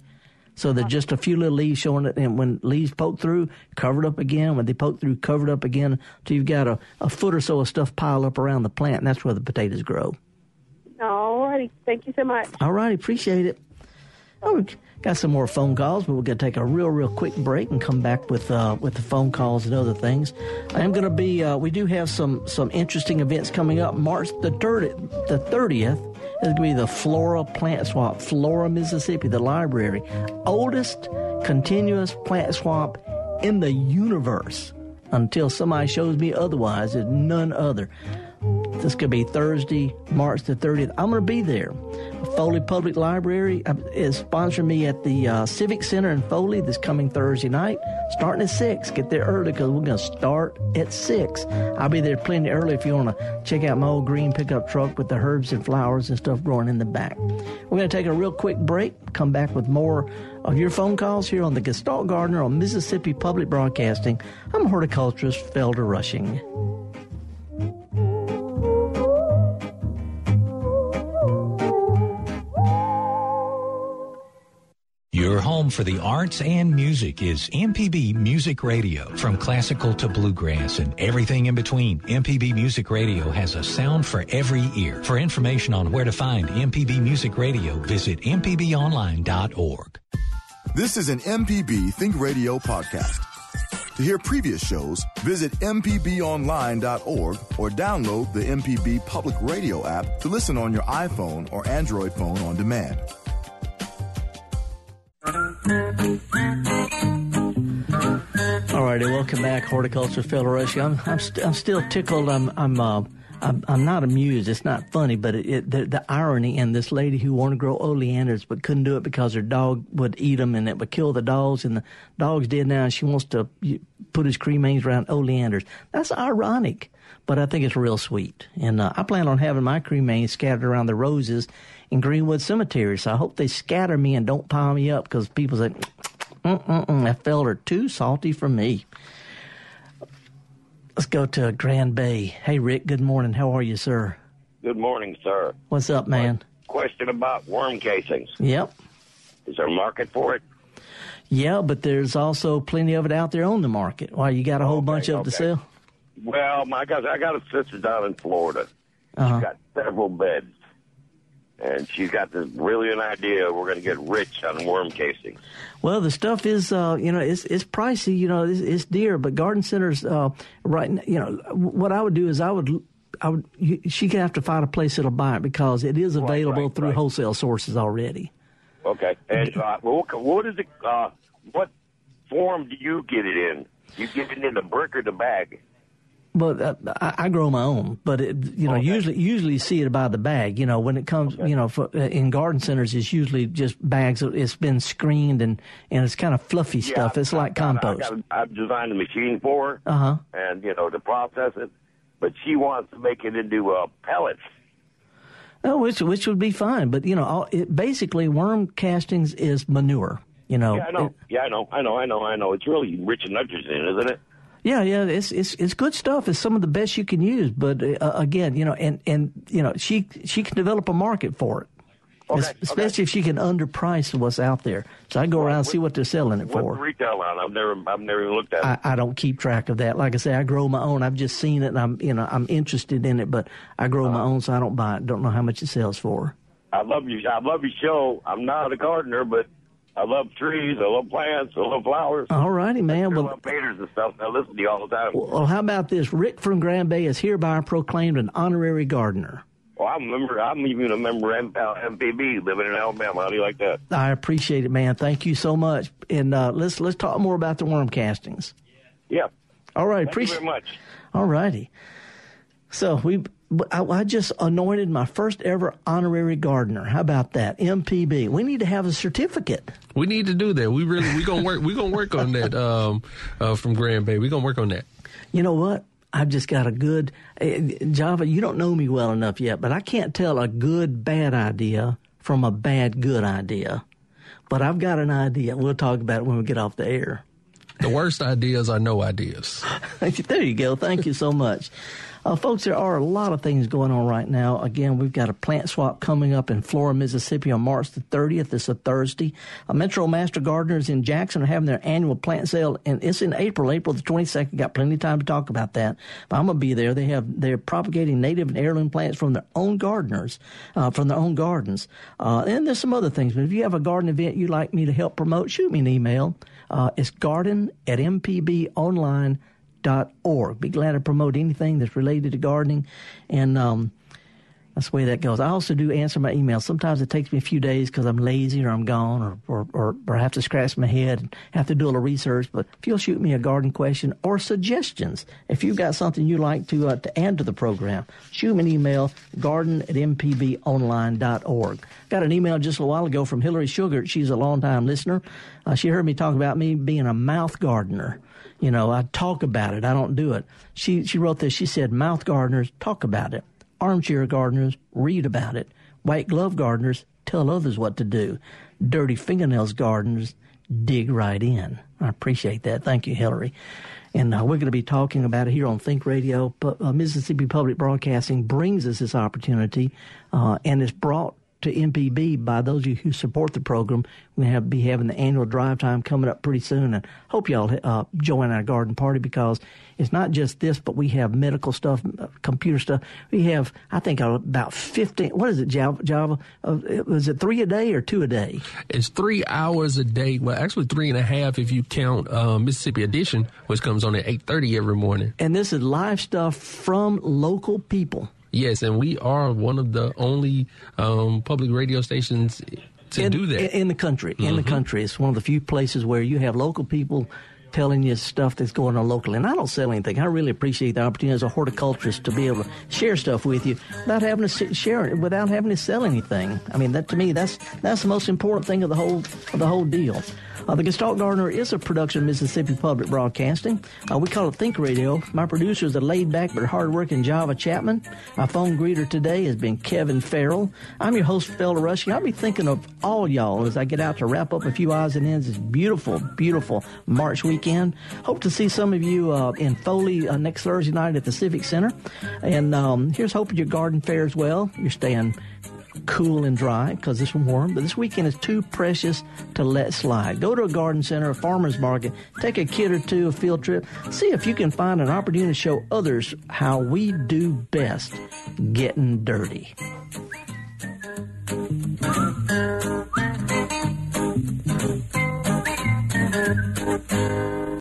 So there's just a few little leaves showing it, and when leaves poke through, cover it up again. When they poke through, cover it up again till you've got a, a foot or so of stuff piled up around the plant, and that's where the potatoes grow. All righty. Thank you so much. All right, appreciate it. Oh, we got some more phone calls, but we're going to take a real, real quick break and come back with uh, with the phone calls and other things. I am going to be. Uh, we do have some some interesting events coming up. March the thirtieth, the thirtieth is going to be the Flora Plant Swap, Flora, Mississippi, the library, oldest continuous plant swap in the universe. Until somebody shows me otherwise, there's none other. This could be Thursday, March the 30th. I'm going to be there. Foley Public Library uh, is sponsoring me at the uh, Civic Center in Foley this coming Thursday night, starting at 6. Get there early because we're going to start at 6. I'll be there plenty early if you want to check out my old green pickup truck with the herbs and flowers and stuff growing in the back. We're going to take a real quick break, come back with more of your phone calls here on the Gestalt Gardener on Mississippi Public Broadcasting. I'm horticulturist Felder Rushing. Your home for the arts and music is MPB Music Radio. From classical to bluegrass and everything in between, MPB Music Radio has a sound for every ear. For information on where to find MPB Music Radio, visit mpbonline.org. This is an MPB Think Radio podcast. To hear previous shows, visit MPBOnline.org or download the MPB Public Radio app to listen on your iPhone or Android phone on demand. All righty, welcome back, Horticulture Federation. I'm I'm, st- I'm still tickled. I'm I'm uh, I'm, I'm not amused. It's not funny, but it, it, the, the irony in this lady who wanted to grow oleanders but couldn't do it because her dog would eat them and it would kill the dogs, and the dogs did now. And she wants to put his cremains around oleanders. That's ironic, but I think it's real sweet. And uh, I plan on having my cremains scattered around the roses in Greenwood Cemetery. So I hope they scatter me and don't pile me up because people say, Mm-mm-mm, that felder too salty for me. Let's go to Grand Bay. Hey, Rick, good morning. How are you, sir? Good morning, sir. What's up, man? Question about worm casings. Yep. Is there a market for it? Yeah, but there's also plenty of it out there on the market. Why, you got a whole bunch of it to sell? Well, my guys, I got a sister down in Florida. Uh-huh. She's got several beds. And she's got this brilliant idea we're going to get rich on worm casings. Well, the stuff is, uh, you know, it's it's pricey. You know, it's, it's dear. But garden centers, uh, right? You know, what I would do is I would, I would. You, she could have to find a place that'll buy it because it is available right, through right. wholesale sources already. Okay. And uh, what, what is it? Uh, what form do you get it in? You get it in the brick or the bag? But uh, I, I grow my own. But it, you know, usually usually you see it by the bag. You know, when it comes, you know, for, uh, in garden centers, it's usually just bags. It's been screened and and it's kind of fluffy stuff. It's like compost. I I've designed a machine for her, Uh huh. and you know to process it. But she wants to make it into uh, pellets. Oh, which which would be fine. But you know, all, it, basically, worm castings is manure. You know. yeah, I know. It- yeah, I know. I know. I know. I know. It's really rich in nitrogen, isn't it? Yeah, yeah, it's it's it's good stuff. It's some of the best you can use. But uh, again, you know, and and you know, she she can develop a market for it, Es- especially if she can underprice what's out there. So I go around and see what they're selling it for. retail on? I've never, I've never even looked at it. I, I don't keep track of that. Like I say, I grow my own. I've just seen it, and I'm you know I'm interested in it, but I grow my own, so I don't buy it. Don't know how much it sells for. I love you. I love your show. I'm not a gardener, but I love trees. I love plants. I love flowers. All righty, man. I Well, love painters and stuff. I listen to you all the time. well, how about this? Rick from Grand Bay is hereby proclaimed an honorary gardener. Well, I'm a member. I'm even a member of uh, MPB living in Alabama. How do you like that? I appreciate it, man. Thank you so much. And uh, let's let's talk more about the worm castings. Yeah. All right. Appreciate. very much. All righty. So we, I, I just anointed my first ever honorary gardener. How about that? MPB. We need to have a certificate. We need to do that. We really we gonna work we gonna work on that um, uh, from Grand Bay. We gonna work on that. You know what? I've just got a good eh, Java. You don't know me well enough yet, but I can't tell a good bad idea from a bad good idea. But I've got an idea. We'll talk about it when we get off the air. The worst ideas are no ideas. there you go. Thank you so much. Uh, folks, there are a lot of things going on right now. Again, we've got a plant swap coming up in Flora, Mississippi on March the 30th. It's a Thursday. Uh, Metro Master Gardeners in Jackson are having their annual plant sale, and it's in April, April the 22nd. Got plenty of time to talk about that. But I'm going to be there. They have, they're propagating native and heirloom plants from their own gardeners, uh, from their own gardens. Uh, and there's some other things. But if you have a garden event you'd like me to help promote, shoot me an email. Uh, it's garden at mpbonline.com org. Be glad to promote anything that's related to gardening, and um, that's the way that goes. I also do answer my emails. Sometimes it takes me a few days because I'm lazy or I'm gone or, or, or, or I have to scratch my head and have to do a little research. But if you'll shoot me a garden question or suggestions, if you've got something you'd like to uh, to add to the program, shoot me an email, garden at mpbonline.org. Got an email just a while ago from Hillary Sugar. She's a longtime listener. Uh, she heard me talk about me being a mouth gardener. You know, I talk about it. I don't do it. She she wrote this. She said, "Mouth gardeners talk about it. Armchair gardeners read about it. White glove gardeners tell others what to do. Dirty fingernails gardeners dig right in." I appreciate that. Thank you, Hillary. And uh, we're going to be talking about it here on Think Radio. But uh, Mississippi Public Broadcasting brings us this opportunity, uh, and it's brought to MPB by those of you who support the program. We're going to have, be having the annual drive time coming up pretty soon, and hope y'all uh, join our garden party because it's not just this, but we have medical stuff, computer stuff. We have, I think, about 15. What is it, Java? Java? Uh, was it three a day or two a day? It's three hours a day. Well, actually three and a half if you count uh, Mississippi Edition, which comes on at eight thirty every morning. And this is live stuff from local people. Yes, and we are one of the only um, public radio stations to in, do that. in, the country. In the Mhm. country, it's one of the few places where you have local people telling you stuff that's going on locally. And I don't sell anything. I really appreciate the opportunity as a horticulturist to be able to share stuff with you without having to share it, without having to sell anything. I mean, that to me, that's that's the most important thing of the whole of the whole deal. Uh, the Gestalt Gardener is a production of Mississippi Public Broadcasting. Uh, we call it Think Radio. My producer is the laid back but hardworking Java Chapman. My phone greeter today has been Kevin Farrell. I'm your host, Felder Rushing. I'll be thinking of all y'all as I get out to wrap up a few odds and ends this beautiful, beautiful March weekend. Hope to see some of you uh, in Foley uh, next Thursday night at the Civic Center. And um, here's hoping your garden fares well. You're staying cool and dry because it's warm. But this weekend is too precious to let slide. Go to a garden center, a farmer's market, take a kid or two a field trip. See if you can find an opportunity to show others how we do best getting dirty.